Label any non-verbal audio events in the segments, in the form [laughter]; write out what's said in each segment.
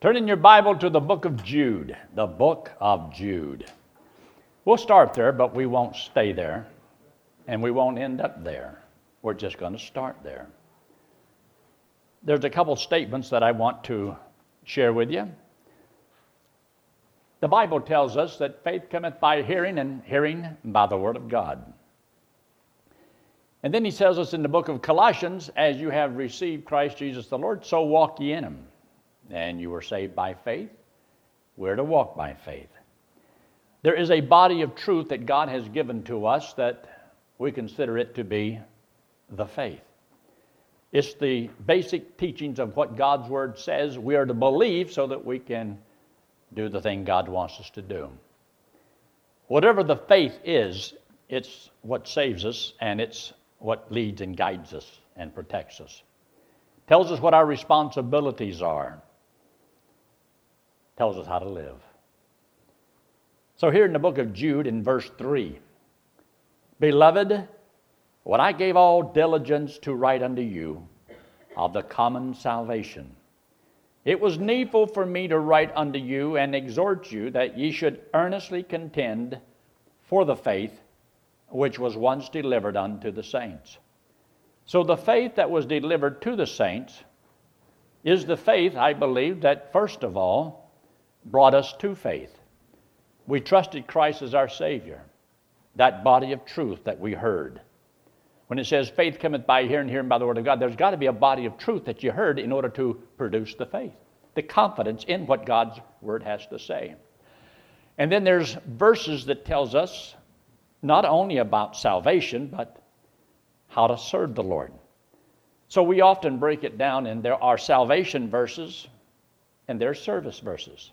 Turn in your Bible to the book of Jude, the book of Jude. We'll start there, but we won't stay there, and we won't end up there. We're just going to start there. There's a couple statements that I want to share with you. The Bible tells us that faith cometh by hearing, and hearing by the Word of God. And then he tells us in the book of Colossians, as you have received Christ Jesus the Lord, so walk ye in him and you were saved by faith, we're to walk by faith. There is a body of truth that God has given to us that we consider it to be the faith. It's the basic teachings of what God's Word says we are to believe so that we can do the thing God wants us to do. Whatever the faith is, it's what saves us and it's what leads and guides us and protects us. Tells us what our responsibilities are tells us how to live. So, here in the book of Jude, in verse 3, Beloved, when I gave all diligence to write unto you of the common salvation, it was needful for me to write unto you and exhort you that ye should earnestly contend for the faith which was once delivered unto the saints. So, the faith that was delivered to the saints is the faith, I believe, that first of all brought us to faith. We trusted Christ as our Savior, that body of truth that we heard. When it says faith cometh by hearing, hearing by the Word of God, there's got to be a body of truth that you heard in order to produce the faith, the confidence in what God's Word has to say. And then there's verses that tells us not only about salvation, but how to serve the Lord. So we often break it down, and there are salvation verses and there are service verses.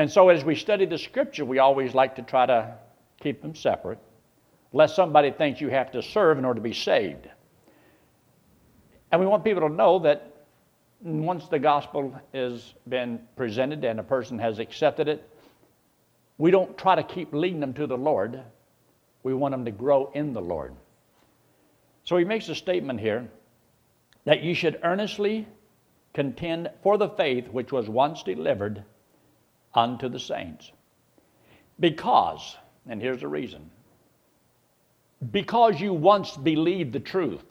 And so, as we study the scripture, we always like to try to keep them separate, lest somebody thinks you have to serve in order to be saved. And we want people to know that once the gospel has been presented and a person has accepted it, we don't try to keep leading them to the Lord. We want them to grow in the Lord. So he makes a statement here that you should earnestly contend for the faith which was once delivered unto the saints. Because, and here's the reason because you once believed the truth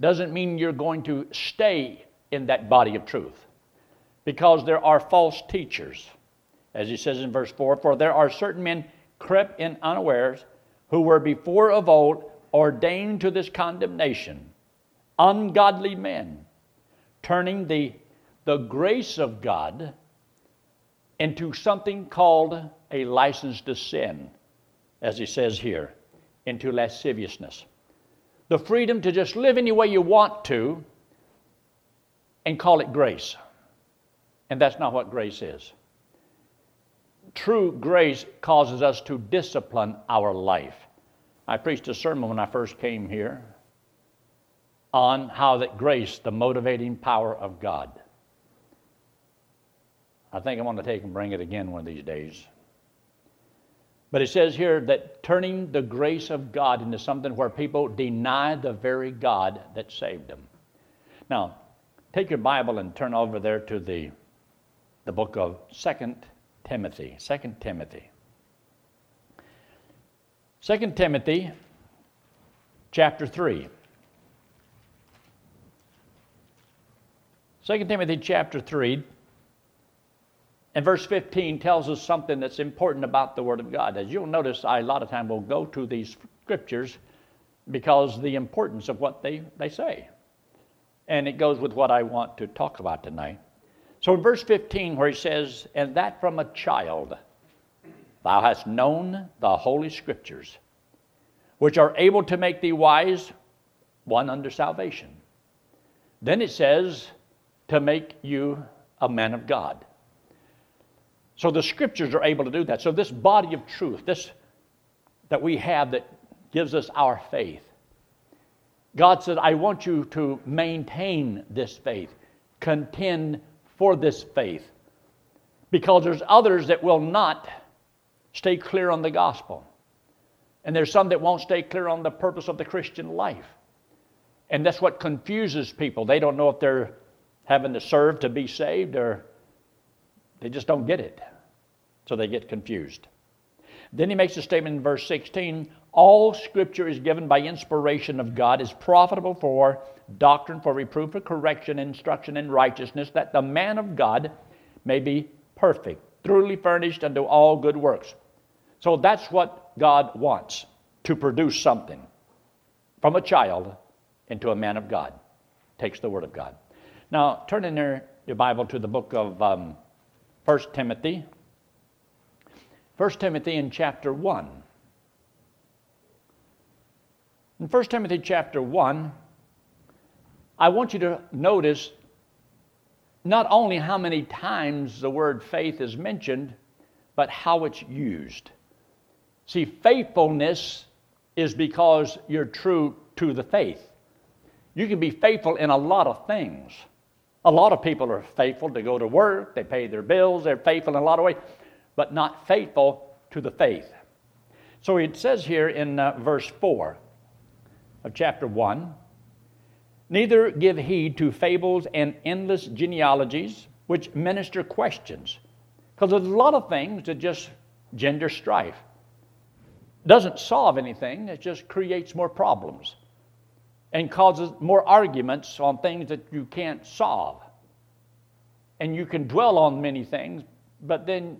doesn't mean you're going to stay in that body of truth. Because there are false teachers. As he says in verse 4 For there are certain men crept in unawares who were before of old ordained to this condemnation, ungodly men, turning the, the grace of God into something called a license to sin, as he says here, into lasciviousness. The freedom to just live any way you want to and call it grace. And that's not what grace is. True grace causes us to discipline our life. I preached a sermon when I first came here on how that grace, the motivating power of God. I think I'm going to take and bring it again one of these days. But it says here that turning the grace of God into something where people deny the very God that saved them. Now, take your Bible and turn over there to the, the book of Second Timothy. Second Timothy. Second Timothy chapter 3. 2 Timothy chapter 3 and verse 15 tells us something that's important about the Word of God. As you'll notice, I a lot of time will go to these scriptures because the importance of what they, they say. And it goes with what I want to talk about tonight. So in verse 15, where he says, And that from a child thou hast known the holy scriptures, which are able to make thee wise, one under salvation. Then it says, To make you a man of God. So the scriptures are able to do that. So this body of truth, this that we have that gives us our faith. God said, I want you to maintain this faith, contend for this faith. Because there's others that will not stay clear on the gospel. And there's some that won't stay clear on the purpose of the Christian life. And that's what confuses people. They don't know if they're having to serve to be saved or They just don't get it. So they get confused. Then he makes a statement in verse 16 all scripture is given by inspiration of God, is profitable for doctrine, for reproof, for correction, instruction in righteousness, that the man of God may be perfect, truly furnished unto all good works. So that's what God wants to produce something from a child into a man of God. Takes the word of God. Now, turn in there, your Bible to the book of um, 1 Timothy. 1 Timothy in chapter 1. In 1 Timothy chapter 1, I want you to notice not only how many times the word faith is mentioned, but how it's used. See, faithfulness is because you're true to the faith. You can be faithful in a lot of things. A lot of people are faithful to go to work, they pay their bills, they're faithful in a lot of ways, but not faithful to the faith. So it says here in uh, verse 4 of chapter 1 Neither give heed to fables and endless genealogies which minister questions. Because there's a lot of things that just gender strife. Doesn't solve anything, it just creates more problems and causes more arguments on things that you can't solve. And you can dwell on many things, but then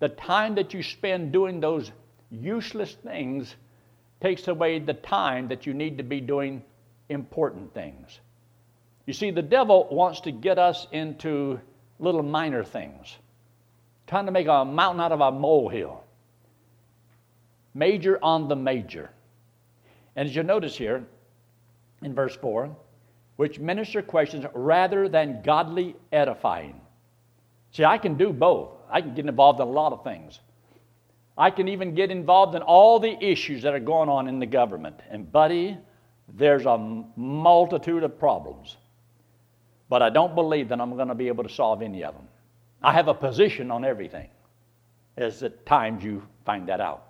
the time that you spend doing those useless things takes away the time that you need to be doing important things. You see, the devil wants to get us into little minor things, trying to make a mountain out of a molehill. Major on the major. And as you notice here in verse 4, which minister questions rather than godly edifying. See, I can do both. I can get involved in a lot of things. I can even get involved in all the issues that are going on in the government. And, buddy, there's a multitude of problems. But I don't believe that I'm going to be able to solve any of them. I have a position on everything, as at times you find that out.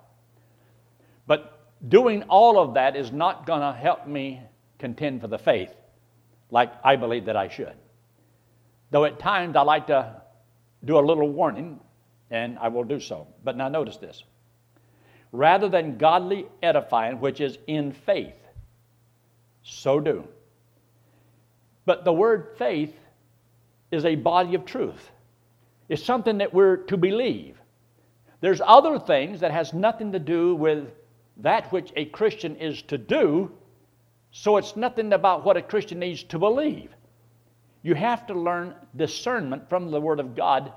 But doing all of that is not going to help me contend for the faith like I believe that I should. Though at times I like to do a little warning and I will do so. But now notice this rather than godly edifying, which is in faith, so do. But the word faith is a body of truth. It's something that we're to believe. There's other things that has nothing to do with that which a Christian is to do, so it's nothing about what a Christian needs to believe. You have to learn discernment from the Word of God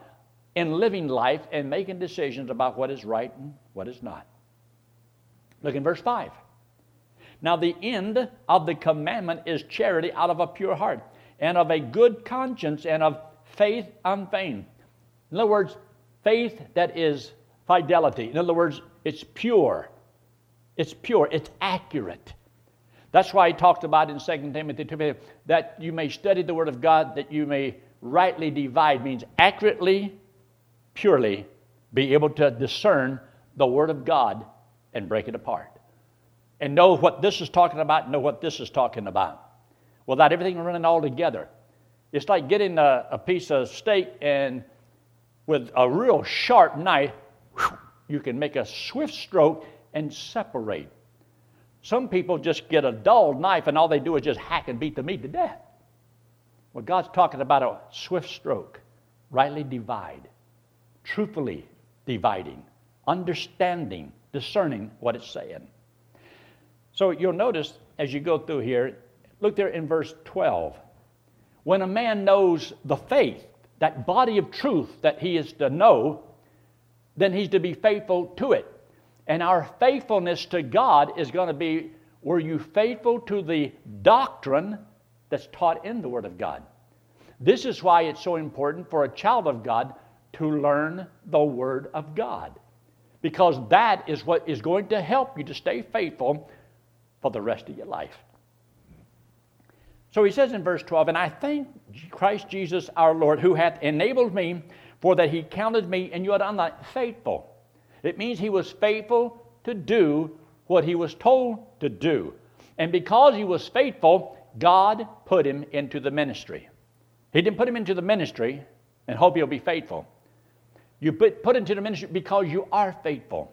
in living life and making decisions about what is right and what is not. Look in verse 5. Now, the end of the commandment is charity out of a pure heart, and of a good conscience, and of faith unfeigned. In other words, faith that is fidelity. In other words, it's pure. It's pure. It's accurate. That's why he talks about in 2 Timothy 2 that you may study the Word of God, that you may rightly divide, means accurately purely be able to discern the Word of God and break it apart. And know what this is talking about, know what this is talking about. Without everything running all together. It's like getting a, a piece of steak and with a real sharp knife, whew, you can make a swift stroke and separate. Some people just get a dull knife and all they do is just hack and beat the meat to death. Well, God's talking about a swift stroke, rightly divide truthfully dividing, understanding, discerning what it's saying. So you'll notice as you go through here, look there in verse 12. When a man knows the faith, that body of truth that he is to know, then he's to be faithful to it. And our faithfulness to God is going to be were you faithful to the doctrine that's taught in the Word of God? This is why it's so important for a child of God to learn the Word of God. Because that is what is going to help you to stay faithful for the rest of your life. So he says in verse 12, And I thank Christ Jesus our Lord, who hath enabled me, for that he counted me, and you are not faithful. It means he was faithful to do what he was told to do. And because he was faithful, God put him into the ministry. He didn't put him into the ministry and hope he'll be faithful. You put, put into the ministry because you are faithful.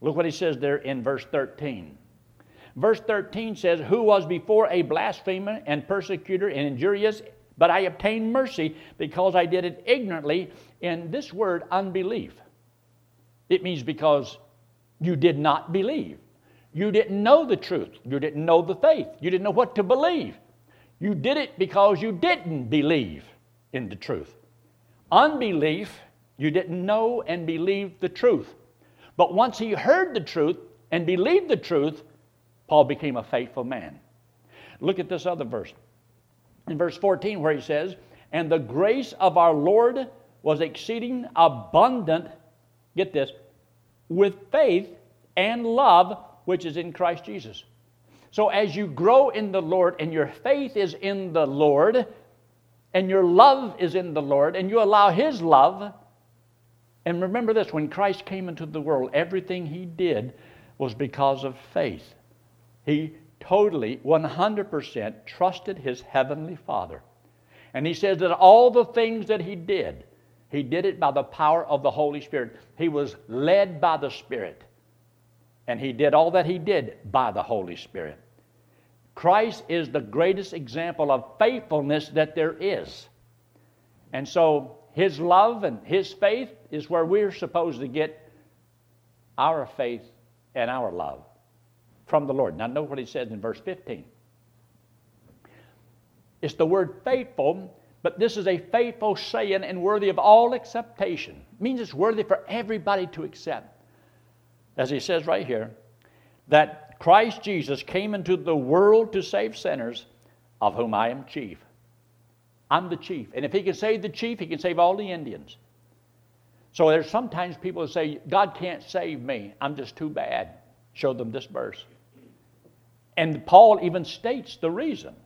Look what he says there in verse 13. Verse 13 says, Who was before a blasphemer and persecutor and injurious, but I obtained mercy because I did it ignorantly. In this word, unbelief, it means because you did not believe. You didn't know the truth. You didn't know the faith. You didn't know what to believe. You did it because you didn't believe in the truth. Unbelief, you didn't know and believe the truth. But once he heard the truth and believed the truth, Paul became a faithful man. Look at this other verse. In verse 14, where he says, And the grace of our Lord was exceeding abundant, get this, with faith and love which is in Christ Jesus. So as you grow in the Lord and your faith is in the Lord and your love is in the Lord and you allow His love, and remember this when Christ came into the world, everything He did was because of faith. He totally, 100% trusted his heavenly Father. And he says that all the things that he did, he did it by the power of the Holy Spirit. He was led by the Spirit. And he did all that he did by the Holy Spirit. Christ is the greatest example of faithfulness that there is. And so his love and his faith is where we're supposed to get our faith and our love from the Lord. Now, note what he says in verse 15. It's the word faithful, but this is a faithful saying and worthy of all acceptation. It means it's worthy for everybody to accept. As he says right here, that Christ Jesus came into the world to save sinners, of whom I am chief. I'm the chief. And if he can save the chief, he can save all the Indians. So there's sometimes people who say, God can't save me. I'm just too bad. Show them this verse. And Paul even states the reason,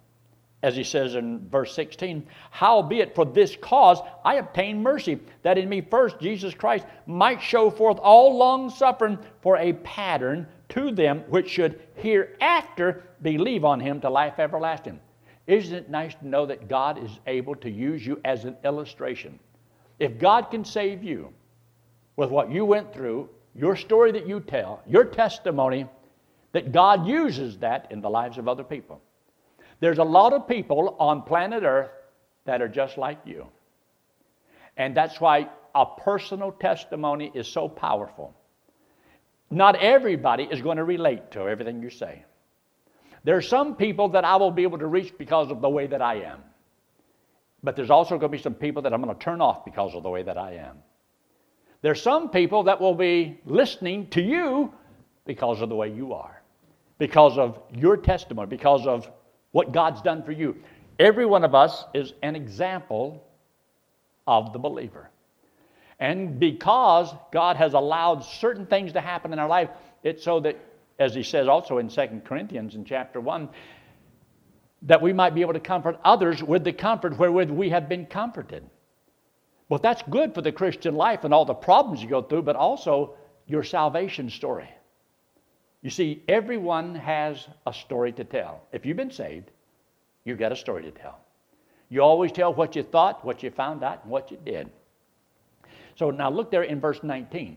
as he says in verse 16 Howbeit, for this cause I obtained mercy, that in me first Jesus Christ might show forth all long suffering for a pattern to them which should hereafter believe on him to life everlasting. Isn't it nice to know that God is able to use you as an illustration? If God can save you with what you went through, your story that you tell, your testimony, that God uses that in the lives of other people. There's a lot of people on planet Earth that are just like you. And that's why a personal testimony is so powerful. Not everybody is going to relate to everything you say. There are some people that I will be able to reach because of the way that I am. But there's also going to be some people that I'm going to turn off because of the way that I am. There's some people that will be listening to you because of the way you are because of your testimony, because of what God's done for you. Every one of us is an example of the believer. And because God has allowed certain things to happen in our life, it's so that, as he says also in 2 Corinthians in chapter 1, that we might be able to comfort others with the comfort wherewith we have been comforted. Well, that's good for the Christian life and all the problems you go through, but also your salvation story. You see, everyone has a story to tell. If you've been saved, you've got a story to tell. You always tell what you thought, what you found out, and what you did. So now look there in verse 19.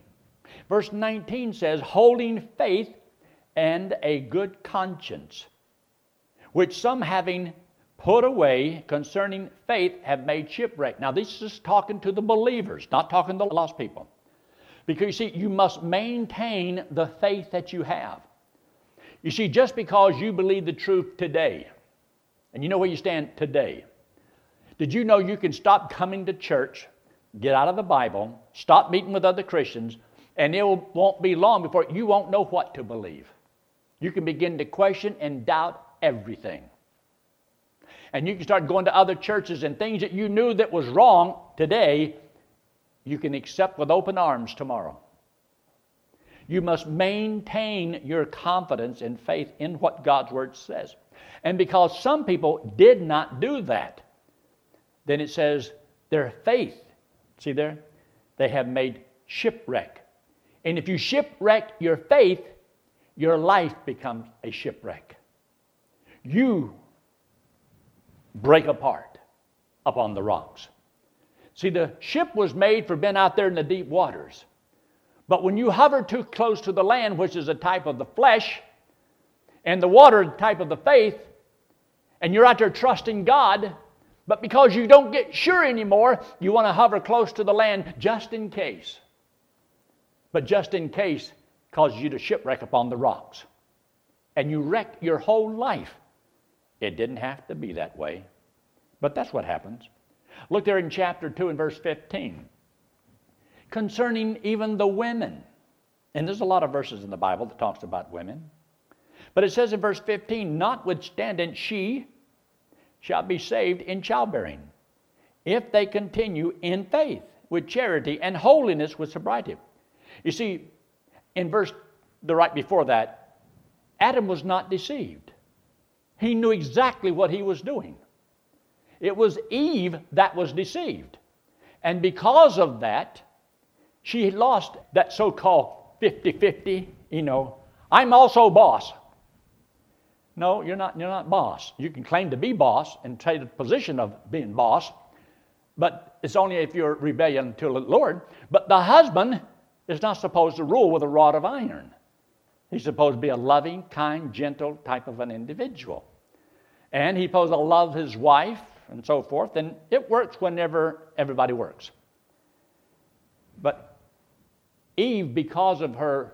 Verse 19 says, holding faith and a good conscience, which some having put away concerning faith have made shipwreck. Now, this is talking to the believers, not talking to the lost people. Because you see, you must maintain the faith that you have. You see, just because you believe the truth today, and you know where you stand today, did you know you can stop coming to church, get out of the Bible, stop meeting with other Christians, and it won't be long before you won't know what to believe. You can begin to question and doubt everything. And you can start going to other churches and things that you knew that was wrong today, you can accept with open arms tomorrow. You must maintain your confidence and faith in what God's Word says. And because some people did not do that, then it says their faith, see there, they have made shipwreck. And if you shipwreck your faith, your life becomes a shipwreck. You break apart upon the rocks. See, the ship was made for being out there in the deep waters. But when you hover too close to the land, which is a type of the flesh, and the water, type of the faith, and you're out there trusting God, but because you don't get sure anymore, you want to hover close to the land just in case. But just in case causes you to shipwreck upon the rocks. And you wreck your whole life. It didn't have to be that way, but that's what happens. Look there in chapter 2 and verse 15. Concerning even the women. And there's a lot of verses in the Bible that talks about women. But it says in verse 15, notwithstanding she shall be saved in childbearing, if they continue in faith, with charity, and holiness with sobriety. You see, in verse the right before that, Adam was not deceived. He knew exactly what he was doing. It was Eve that was deceived. And because of that, she lost that so called 50 50, you know, I'm also boss. No, you're not, you're not boss. You can claim to be boss and take the position of being boss, but it's only if you're rebellion to the Lord. But the husband is not supposed to rule with a rod of iron. He's supposed to be a loving, kind, gentle type of an individual. And he's supposed to love his wife and so forth. And it works whenever everybody works. But Eve, because of her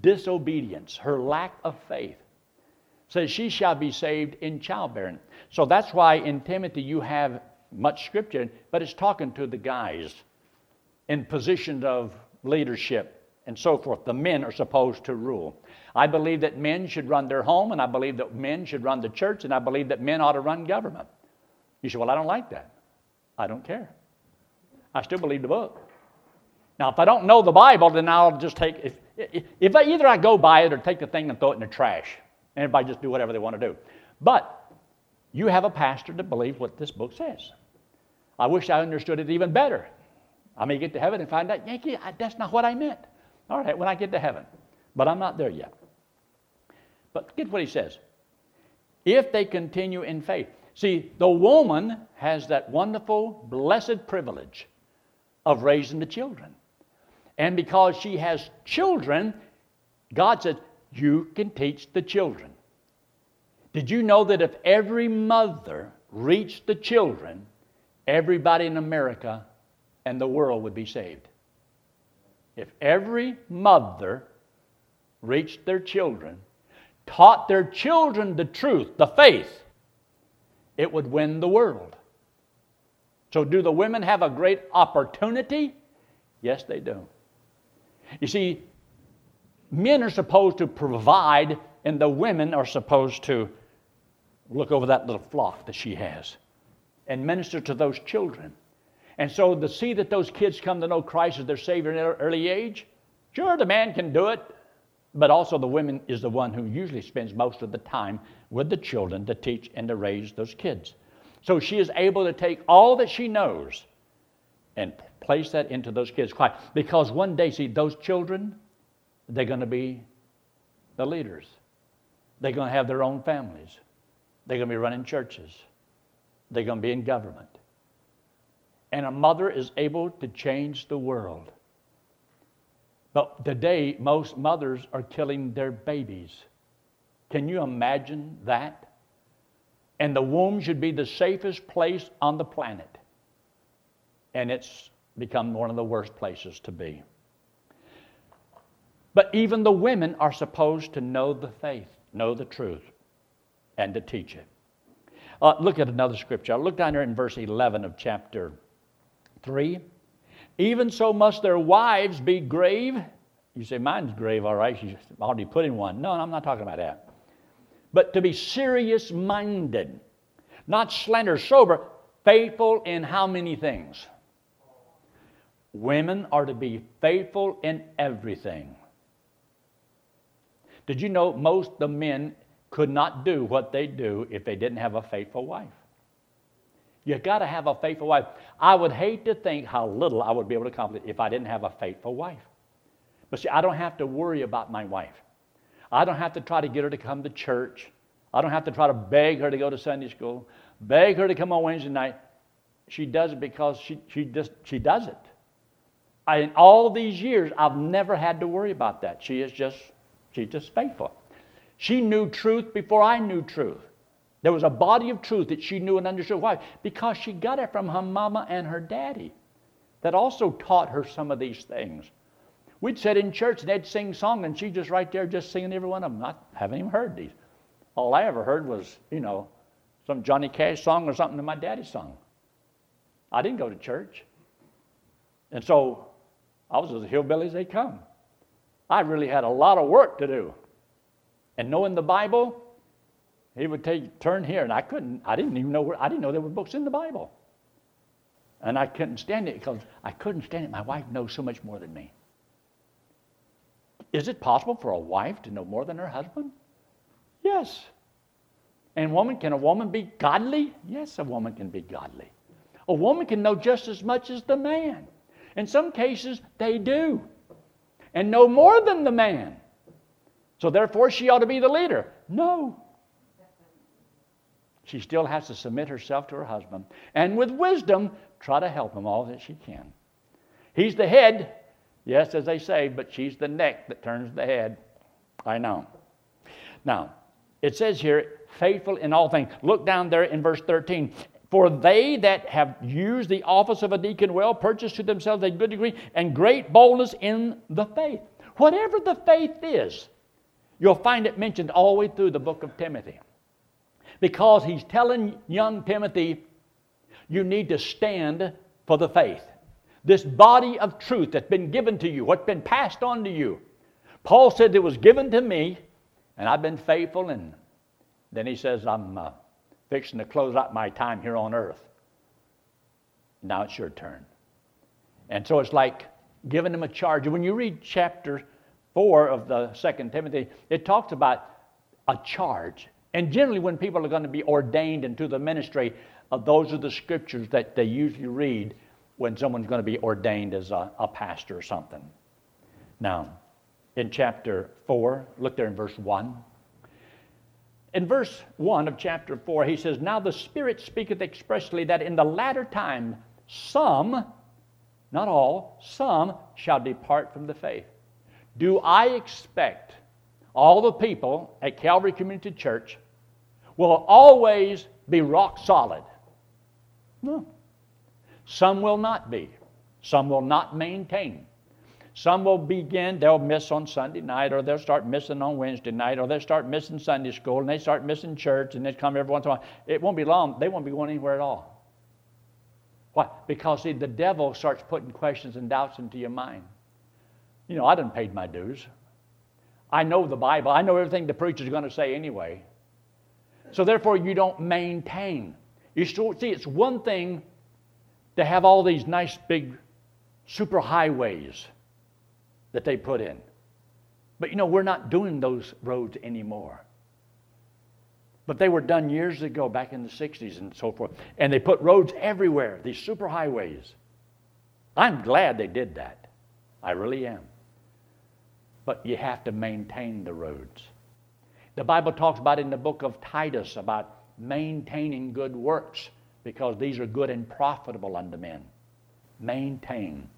disobedience, her lack of faith, says she shall be saved in childbearing. So that's why in Timothy you have much scripture, but it's talking to the guys in positions of leadership and so forth. The men are supposed to rule. I believe that men should run their home, and I believe that men should run the church, and I believe that men ought to run government. You say, Well, I don't like that. I don't care. I still believe the book. Now, if I don't know the Bible, then I'll just take, if, if I, either I go by it or take the thing and throw it in the trash. And everybody just do whatever they want to do. But you have a pastor that believes what this book says. I wish I understood it even better. I may get to heaven and find out, Yankee, that's not what I meant. All right, when I get to heaven. But I'm not there yet. But get what he says. If they continue in faith. See, the woman has that wonderful, blessed privilege of raising the children. And because she has children, God said, You can teach the children. Did you know that if every mother reached the children, everybody in America and the world would be saved? If every mother reached their children, taught their children the truth, the faith, it would win the world. So, do the women have a great opportunity? Yes, they do. You see, men are supposed to provide, and the women are supposed to look over that little flock that she has and minister to those children. And so, to see that those kids come to know Christ as their Savior in an early age, sure, the man can do it, but also the woman is the one who usually spends most of the time with the children to teach and to raise those kids. So she is able to take all that she knows and place that into those kids. Because one day, see, those children, they're going to be the leaders. They're going to have their own families. They're going to be running churches. They're going to be in government. And a mother is able to change the world. But today, most mothers are killing their babies. Can you imagine that? And the womb should be the safest place on the planet. And it's become one of the worst places to be. But even the women are supposed to know the faith, know the truth, and to teach it. Uh, look at another scripture. I'll look down here in verse 11 of chapter 3. Even so must their wives be grave. You say, mine's grave, all right. She's already put in one. No, I'm not talking about that. But to be serious minded, not slender, sober, faithful in how many things? Women are to be faithful in everything. Did you know most of the men could not do what they do if they didn't have a faithful wife? You got to have a faithful wife. I would hate to think how little I would be able to accomplish if I didn't have a faithful wife. But see, I don't have to worry about my wife. I don't have to try to get her to come to church. I don't have to try to beg her to go to Sunday school, beg her to come on Wednesday night. she does it because she, she just she does it. I, in all these years, I've never had to worry about that. She is just she's just faithful. She knew truth before I knew truth. There was a body of truth that she knew and understood. Why? Because she got it from her mama and her daddy that also taught her some of these things. We'd sit in church and they'd sing songs, and she's just right there just singing every one of them. I haven't even heard these. All I ever heard was, you know, some Johnny Cash song or something that my daddy sung. I didn't go to church. And so I was as hillbilly as they come. I really had a lot of work to do. And knowing the Bible, he would take turn here, and I couldn't. I didn't even know where. I didn't know there were books in the Bible, and I couldn't stand it because I couldn't stand it. My wife knows so much more than me. Is it possible for a wife to know more than her husband? Yes. And woman, can a woman be godly? Yes, a woman can be godly. A woman can know just as much as the man. In some cases, they do. And know more than the man. So therefore, she ought to be the leader. No. She still has to submit herself to her husband. And with wisdom, try to help him all that she can. He's the head, yes, as they say, but she's the neck that turns the head. I know. Now, it says here, faithful in all things. Look down there in verse 13. For they that have used the office of a deacon well purchase to themselves a good degree and great boldness in the faith. Whatever the faith is, you'll find it mentioned all the way through the book of Timothy. Because he's telling young Timothy, you need to stand for the faith. This body of truth that's been given to you, what's been passed on to you. Paul said it was given to me, and I've been faithful. And then he says, I'm uh, fixing to close out my time here on earth. Now it's your turn. And so it's like giving him a charge. When you read chapter 4 of the Second Timothy, it talks about a charge. And generally, when people are going to be ordained into the ministry, uh, those are the scriptures that they usually read when someone's going to be ordained as a, a pastor or something. Now, in chapter 4, look there in verse 1. In verse 1 of chapter 4, he says, Now the Spirit speaketh expressly that in the latter time some, not all, some shall depart from the faith. Do I expect all the people at Calvary Community Church will always be rock solid? No. Some will not be. Some will not maintain. Some will begin, they'll miss on Sunday night, or they'll start missing on Wednesday night, or they'll start missing Sunday school, and they start missing church, and they come every once in a while. It won't be long, they won't be going anywhere at all. Why? Because, see, the devil starts putting questions and doubts into your mind. You know, I done paid my dues. I know the Bible. I know everything the preacher's going to say anyway. So therefore, you don't maintain. You still, see, it's one thing to have all these nice big super highways that they put in. But you know, we're not doing those roads anymore. But they were done years ago, back in the 60s and so forth. And they put roads everywhere, these super highways. I'm glad they did that. I really am. But you have to maintain the roads. The Bible talks about in the book of Titus about maintaining good works because these are good and profitable unto men. Maintain.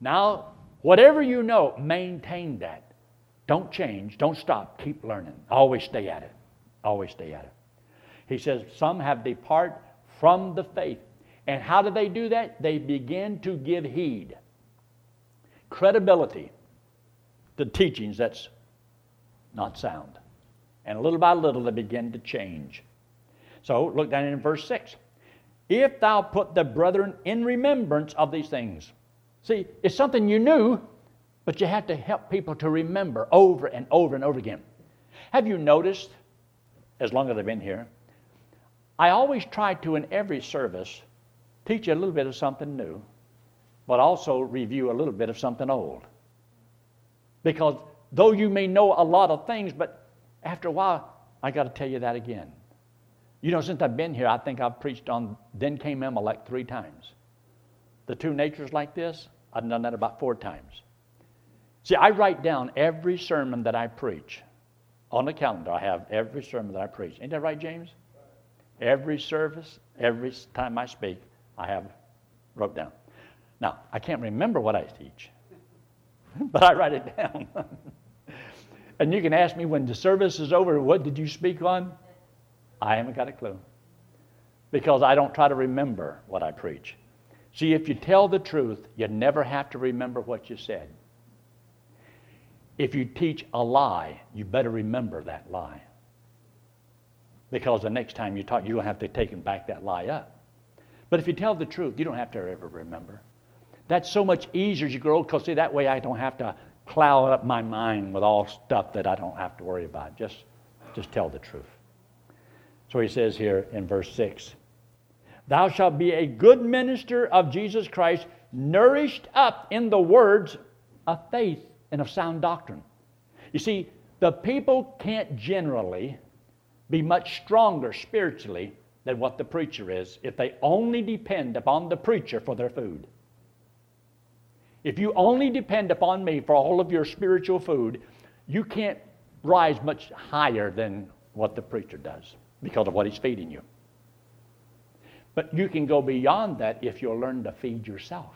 Now, Whatever you know, maintain that. Don't change. Don't stop. Keep learning. Always stay at it. Always stay at it. He says, Some have departed from the faith. And how do they do that? They begin to give heed, credibility to teachings that's not sound. And little by little, they begin to change. So look down in verse 6. If thou put the brethren in remembrance of these things, See, it's something you knew, but you have to help people to remember over and over and over again. Have you noticed, as long as I've been here, I always try to, in every service, teach you a little bit of something new, but also review a little bit of something old. Because though you may know a lot of things, but after a while, I got to tell you that again. You know, since I've been here, I think I've preached on Then Came Amalek three times the two natures like this, I've done that about four times. See, I write down every sermon that I preach. On the calendar, I have every sermon that I preach. Ain't that right, James? Every service, every time I speak, I have wrote down. Now, I can't remember what I teach, [laughs] but I write it down. [laughs] and you can ask me when the service is over, what did you speak on? I haven't got a clue because I don't try to remember what I preach. See, if you tell the truth, you never have to remember what you said. If you teach a lie, you better remember that lie. Because the next time you talk, you're going to have to take and back that lie up. But if you tell the truth, you don't have to ever remember. That's so much easier as you grow, because see, that way I don't have to cloud up my mind with all stuff that I don't have to worry about. Just, just tell the truth. So he says here in verse 6 Thou shalt be a good minister of Jesus Christ, nourished up in the words of faith and of sound doctrine. You see, the people can't generally be much stronger spiritually than what the preacher is if they only depend upon the preacher for their food. If you only depend upon me for all of your spiritual food, you can't rise much higher than what the preacher does because of what he's feeding you. But you can go beyond that if you'll learn to feed yourself.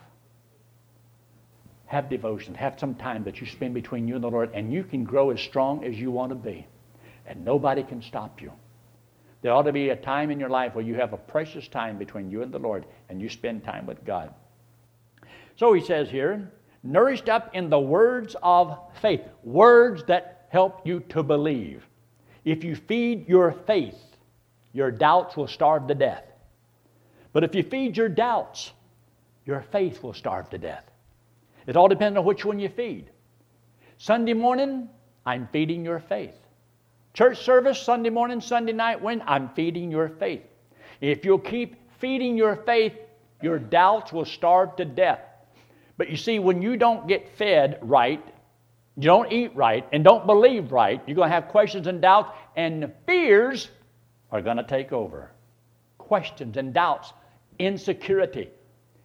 Have devotion, have some time that you spend between you and the Lord, and you can grow as strong as you want to be. And nobody can stop you. There ought to be a time in your life where you have a precious time between you and the Lord, and you spend time with God. So he says here, nourished up in the words of faith, words that help you to believe. If you feed your faith, your doubts will starve to death. But if you feed your doubts, your faith will starve to death. It all depends on which one you feed. Sunday morning, I'm feeding your faith. Church service, Sunday morning, Sunday night, when I'm feeding your faith. If you'll keep feeding your faith, your doubts will starve to death. But you see, when you don't get fed right, you don't eat right, and don't believe right, you're going to have questions and doubts, and fears are going to take over. Questions and doubts insecurity.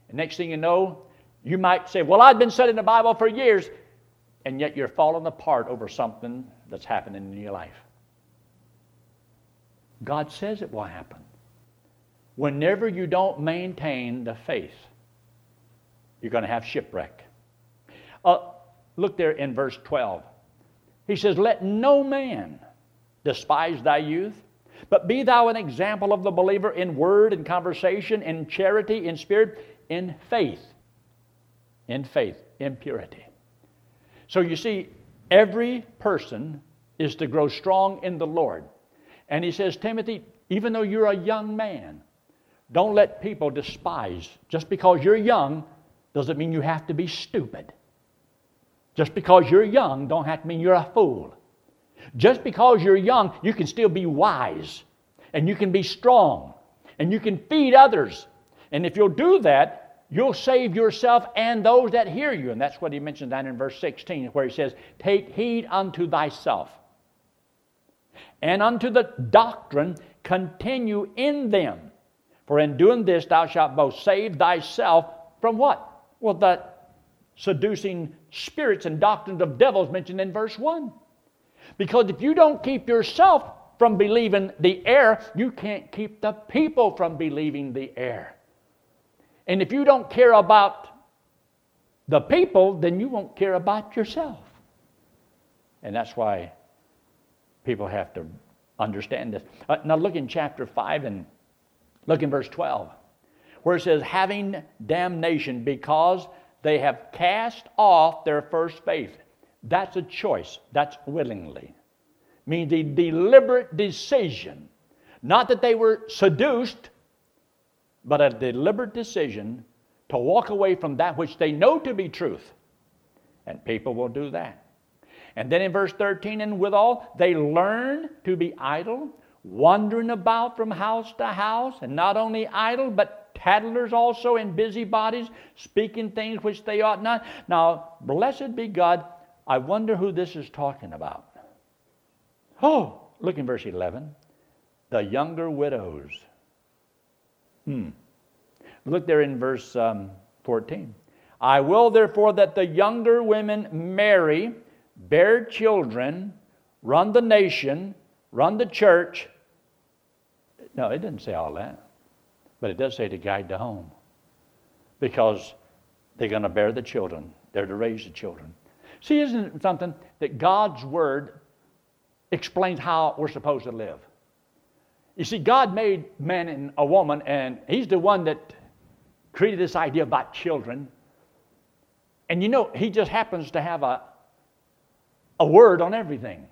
And next thing you know, you might say, Well, I've been studying the Bible for years, and yet you're falling apart over something that's happening in your life. God says it will happen. Whenever you don't maintain the faith, you're going to have shipwreck. Uh, look there in verse 12. He says, Let no man despise thy youth, but be thou an example of the believer in word and conversation, in charity, in spirit, in faith. In faith, in purity. So you see, every person is to grow strong in the Lord. And he says, Timothy, even though you're a young man, don't let people despise. Just because you're young doesn't mean you have to be stupid. Just because you're young don't have to mean you're a fool. Just because you're young, you can still be wise and you can be strong and you can feed others. And if you'll do that, you'll save yourself and those that hear you. And that's what he mentions down in verse 16, where he says, Take heed unto thyself and unto the doctrine, continue in them. For in doing this, thou shalt both save thyself from what? Well, that seducing spirits and doctrines of devils mentioned in verse 1. Because if you don't keep yourself from believing the air, you can't keep the people from believing the air. And if you don't care about the people, then you won't care about yourself. And that's why people have to understand this. Uh, now look in chapter 5 and look in verse 12, where it says, having damnation because they have cast off their first faith. That's a choice. That's willingly. Means a deliberate decision. Not that they were seduced, but a deliberate decision to walk away from that which they know to be truth. And people will do that. And then in verse 13, and withal, they learn to be idle, wandering about from house to house, and not only idle, but tattlers also and busybodies, speaking things which they ought not. Now, blessed be God I wonder who this is talking about. Oh, look in verse 11. The younger widows. Hmm. Look there in verse um, 14. I will therefore that the younger women marry, bear children, run the nation, run the church. No, it didn't say all that. But it does say to guide the home. because they're going to bear the children, they're to raise the children. See, isn't it something that God's Word explains how we're supposed to live? You see, God made man and a woman, and He's the one that created this idea about children. And you know, He just happens to have a, a word on everything.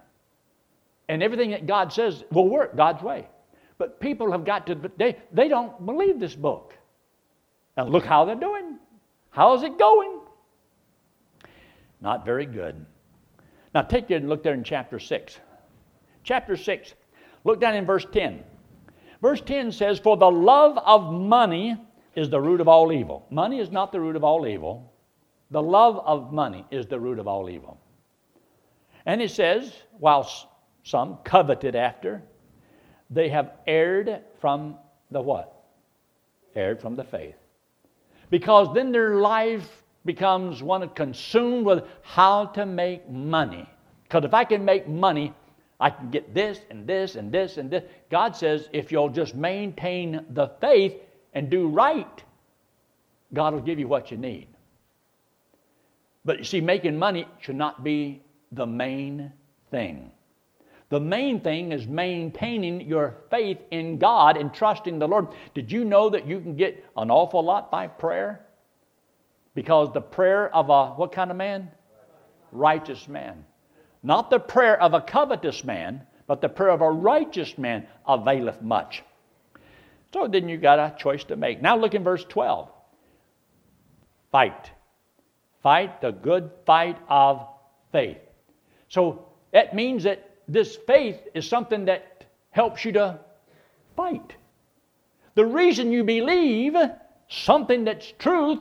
And everything that God says will work God's way. But people have got to, they, they don't believe this book. And look how they're doing. How's it going? Not very good. Now take you and look there in chapter 6. Chapter 6, look down in verse 10. Verse 10 says, For the love of money is the root of all evil. Money is not the root of all evil. The love of money is the root of all evil. And it says, while some coveted after, they have erred from the what? Erred from the faith. Because then their life becomes one consumed with how to make money. Because if I can make money, I can get this and this and this and this. God says if you'll just maintain the faith and do right, God will give you what you need. But you see, making money should not be the main thing. The main thing is maintaining your faith in God and trusting the Lord. Did you know that you can get an awful lot by prayer? Because the prayer of a what kind of man? Righteous man. Not the prayer of a covetous man, but the prayer of a righteous man availeth much. So then you got a choice to make. Now look in verse 12. Fight. Fight the good fight of faith. So that means that this faith is something that helps you to fight. The reason you believe something that's truth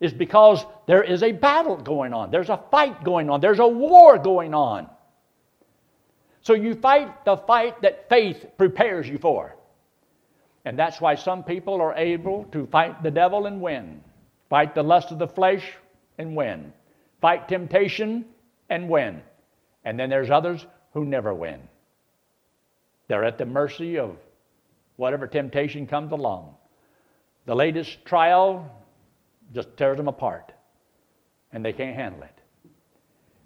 is because there is a battle going on, there's a fight going on, there's a war going on. So you fight the fight that faith prepares you for. And that's why some people are able to fight the devil and win, fight the lust of the flesh and win, fight temptation and win. And then there's others who never win. They're at the mercy of whatever temptation comes along. The latest trial just tears them apart, and they can't handle it.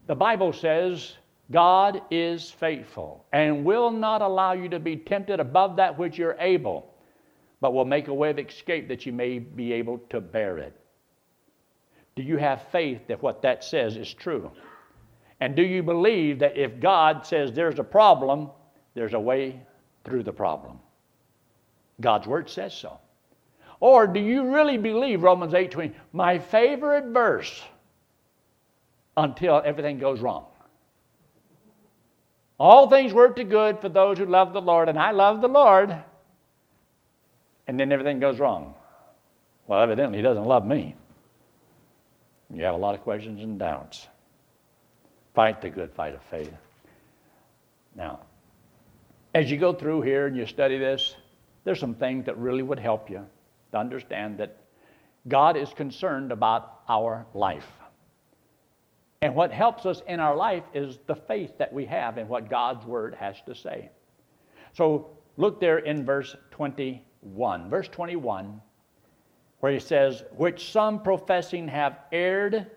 The Bible says God is faithful and will not allow you to be tempted above that which you're able, but will make a way of escape that you may be able to bear it. Do you have faith that what that says is true? And do you believe that if God says there's a problem, there's a way through the problem? God's word says so. Or do you really believe Romans 8:20, my favorite verse until everything goes wrong? All things work to good for those who love the Lord, and I love the Lord. And then everything goes wrong. Well, evidently, he doesn't love me. You have a lot of questions and doubts. Fight the good fight of faith. Now, as you go through here and you study this, there's some things that really would help you to understand that God is concerned about our life. And what helps us in our life is the faith that we have in what God's Word has to say. So look there in verse 21. Verse 21, where he says, Which some professing have erred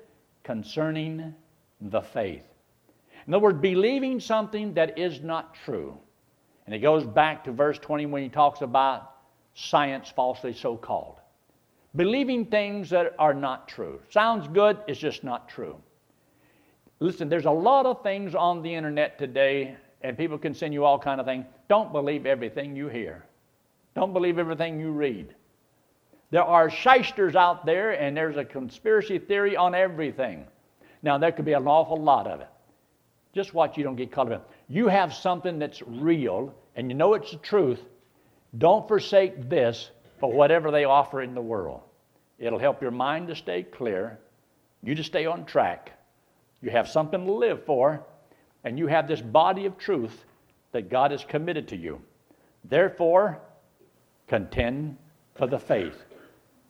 concerning the faith. In other words, believing something that is not true. And it goes back to verse 20 when he talks about science falsely so called. Believing things that are not true. Sounds good, it's just not true. Listen, there's a lot of things on the internet today, and people can send you all kind of things. Don't believe everything you hear. Don't believe everything you read. There are shysters out there, and there's a conspiracy theory on everything. Now, there could be an awful lot of it. Just watch you don't get caught up in You have something that's real, and you know it's the truth. Don't forsake this for whatever they offer in the world. It'll help your mind to stay clear, you to stay on track. You have something to live for, and you have this body of truth that God has committed to you. Therefore, contend for the faith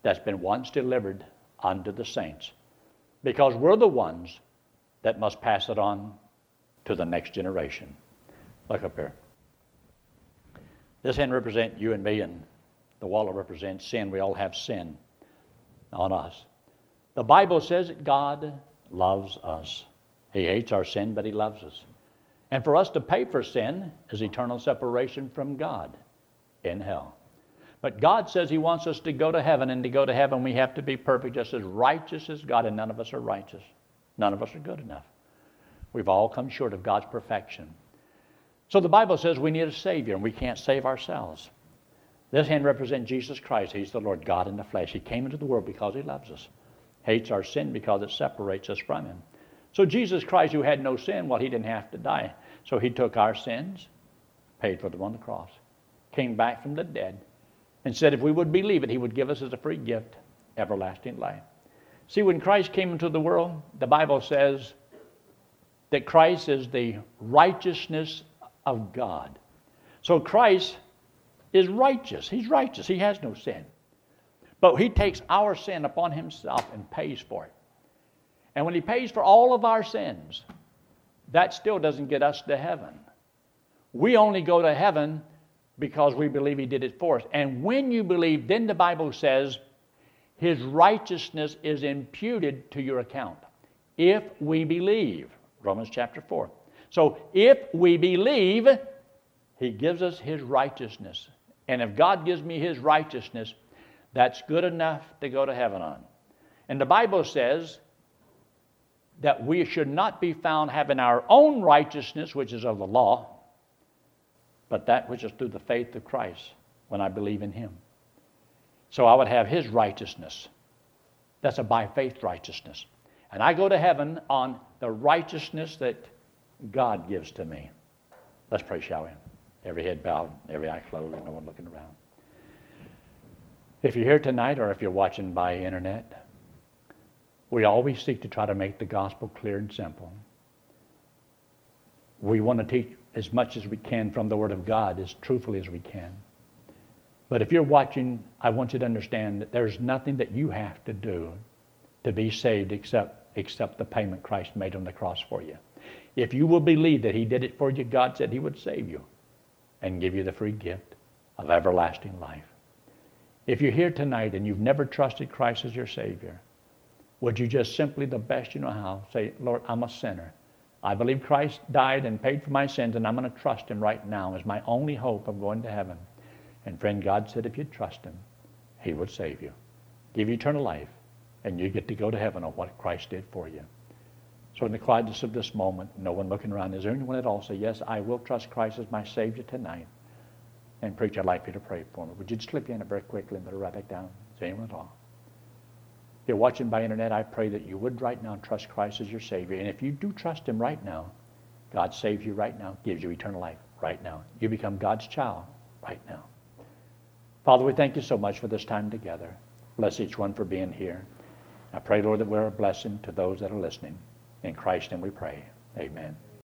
that's been once delivered unto the saints because we're the ones that must pass it on to the next generation. Look up here. This hand represents you and me, and the wallet represents sin. We all have sin. on us. The Bible says that God loves us. He hates our sin, but He loves us. And for us to pay for sin is eternal separation from God in hell. But God says He wants us to go to heaven, and to go to heaven, we have to be perfect, just as righteous as God, and none of us are righteous. None of us are good enough. We've all come short of God's perfection. So the Bible says we need a Savior, and we can't save ourselves. This hand represents Jesus Christ. He's the Lord God in the flesh. He came into the world because He loves us, hates our sin because it separates us from Him. So Jesus Christ, who had no sin, well, He didn't have to die. So He took our sins, paid for them on the cross, came back from the dead, and said if we would believe it, he would give us as a free gift everlasting life. See, when Christ came into the world, the Bible says that Christ is the righteousness of God. So Christ is righteous. He's righteous. He has no sin. But he takes our sin upon himself and pays for it. And when he pays for all of our sins, that still doesn't get us to heaven. We only go to heaven because we believe he did it for us. And when you believe, then the Bible says his righteousness is imputed to your account. If we believe, Romans chapter 4. So if we believe, he gives us his righteousness. And if God gives me his righteousness, that's good enough to go to heaven on. And the Bible says that we should not be found having our own righteousness, which is of the law, but that which is through the faith of Christ when I believe in Him. So I would have His righteousness. That's a by faith righteousness. And I go to heaven on the righteousness that God gives to me. Let's pray, shall we? Every head bowed, every eye closed, no one looking around. If you're here tonight or if you're watching by internet, we always seek to try to make the gospel clear and simple. We want to teach as much as we can from the Word of God, as truthfully as we can. But if you're watching, I want you to understand that there's nothing that you have to do to be saved except, except the payment Christ made on the cross for you. If you will believe that He did it for you, God said He would save you and give you the free gift of everlasting life. If you're here tonight and you've never trusted Christ as your Savior, would you just simply, the best you know how, say, Lord, I'm a sinner. I believe Christ died and paid for my sins, and I'm going to trust Him right now as my only hope of going to heaven. And friend, God said if you'd trust Him, He would save you, give you eternal life, and you get to go to heaven on what Christ did for you. So in the quietness of this moment, no one looking around, is there anyone at all say, yes, I will trust Christ as my Savior tonight? And preacher, I'd like you to pray for me. Would you just slip in very quickly and put it right back down? Is there anyone at all? If you're watching by internet, I pray that you would right now trust Christ as your Savior. And if you do trust Him right now, God saves you right now, gives you eternal life right now. You become God's child right now. Father, we thank you so much for this time together. Bless each one for being here. I pray, Lord, that we're a blessing to those that are listening. In Christ's name we pray. Amen.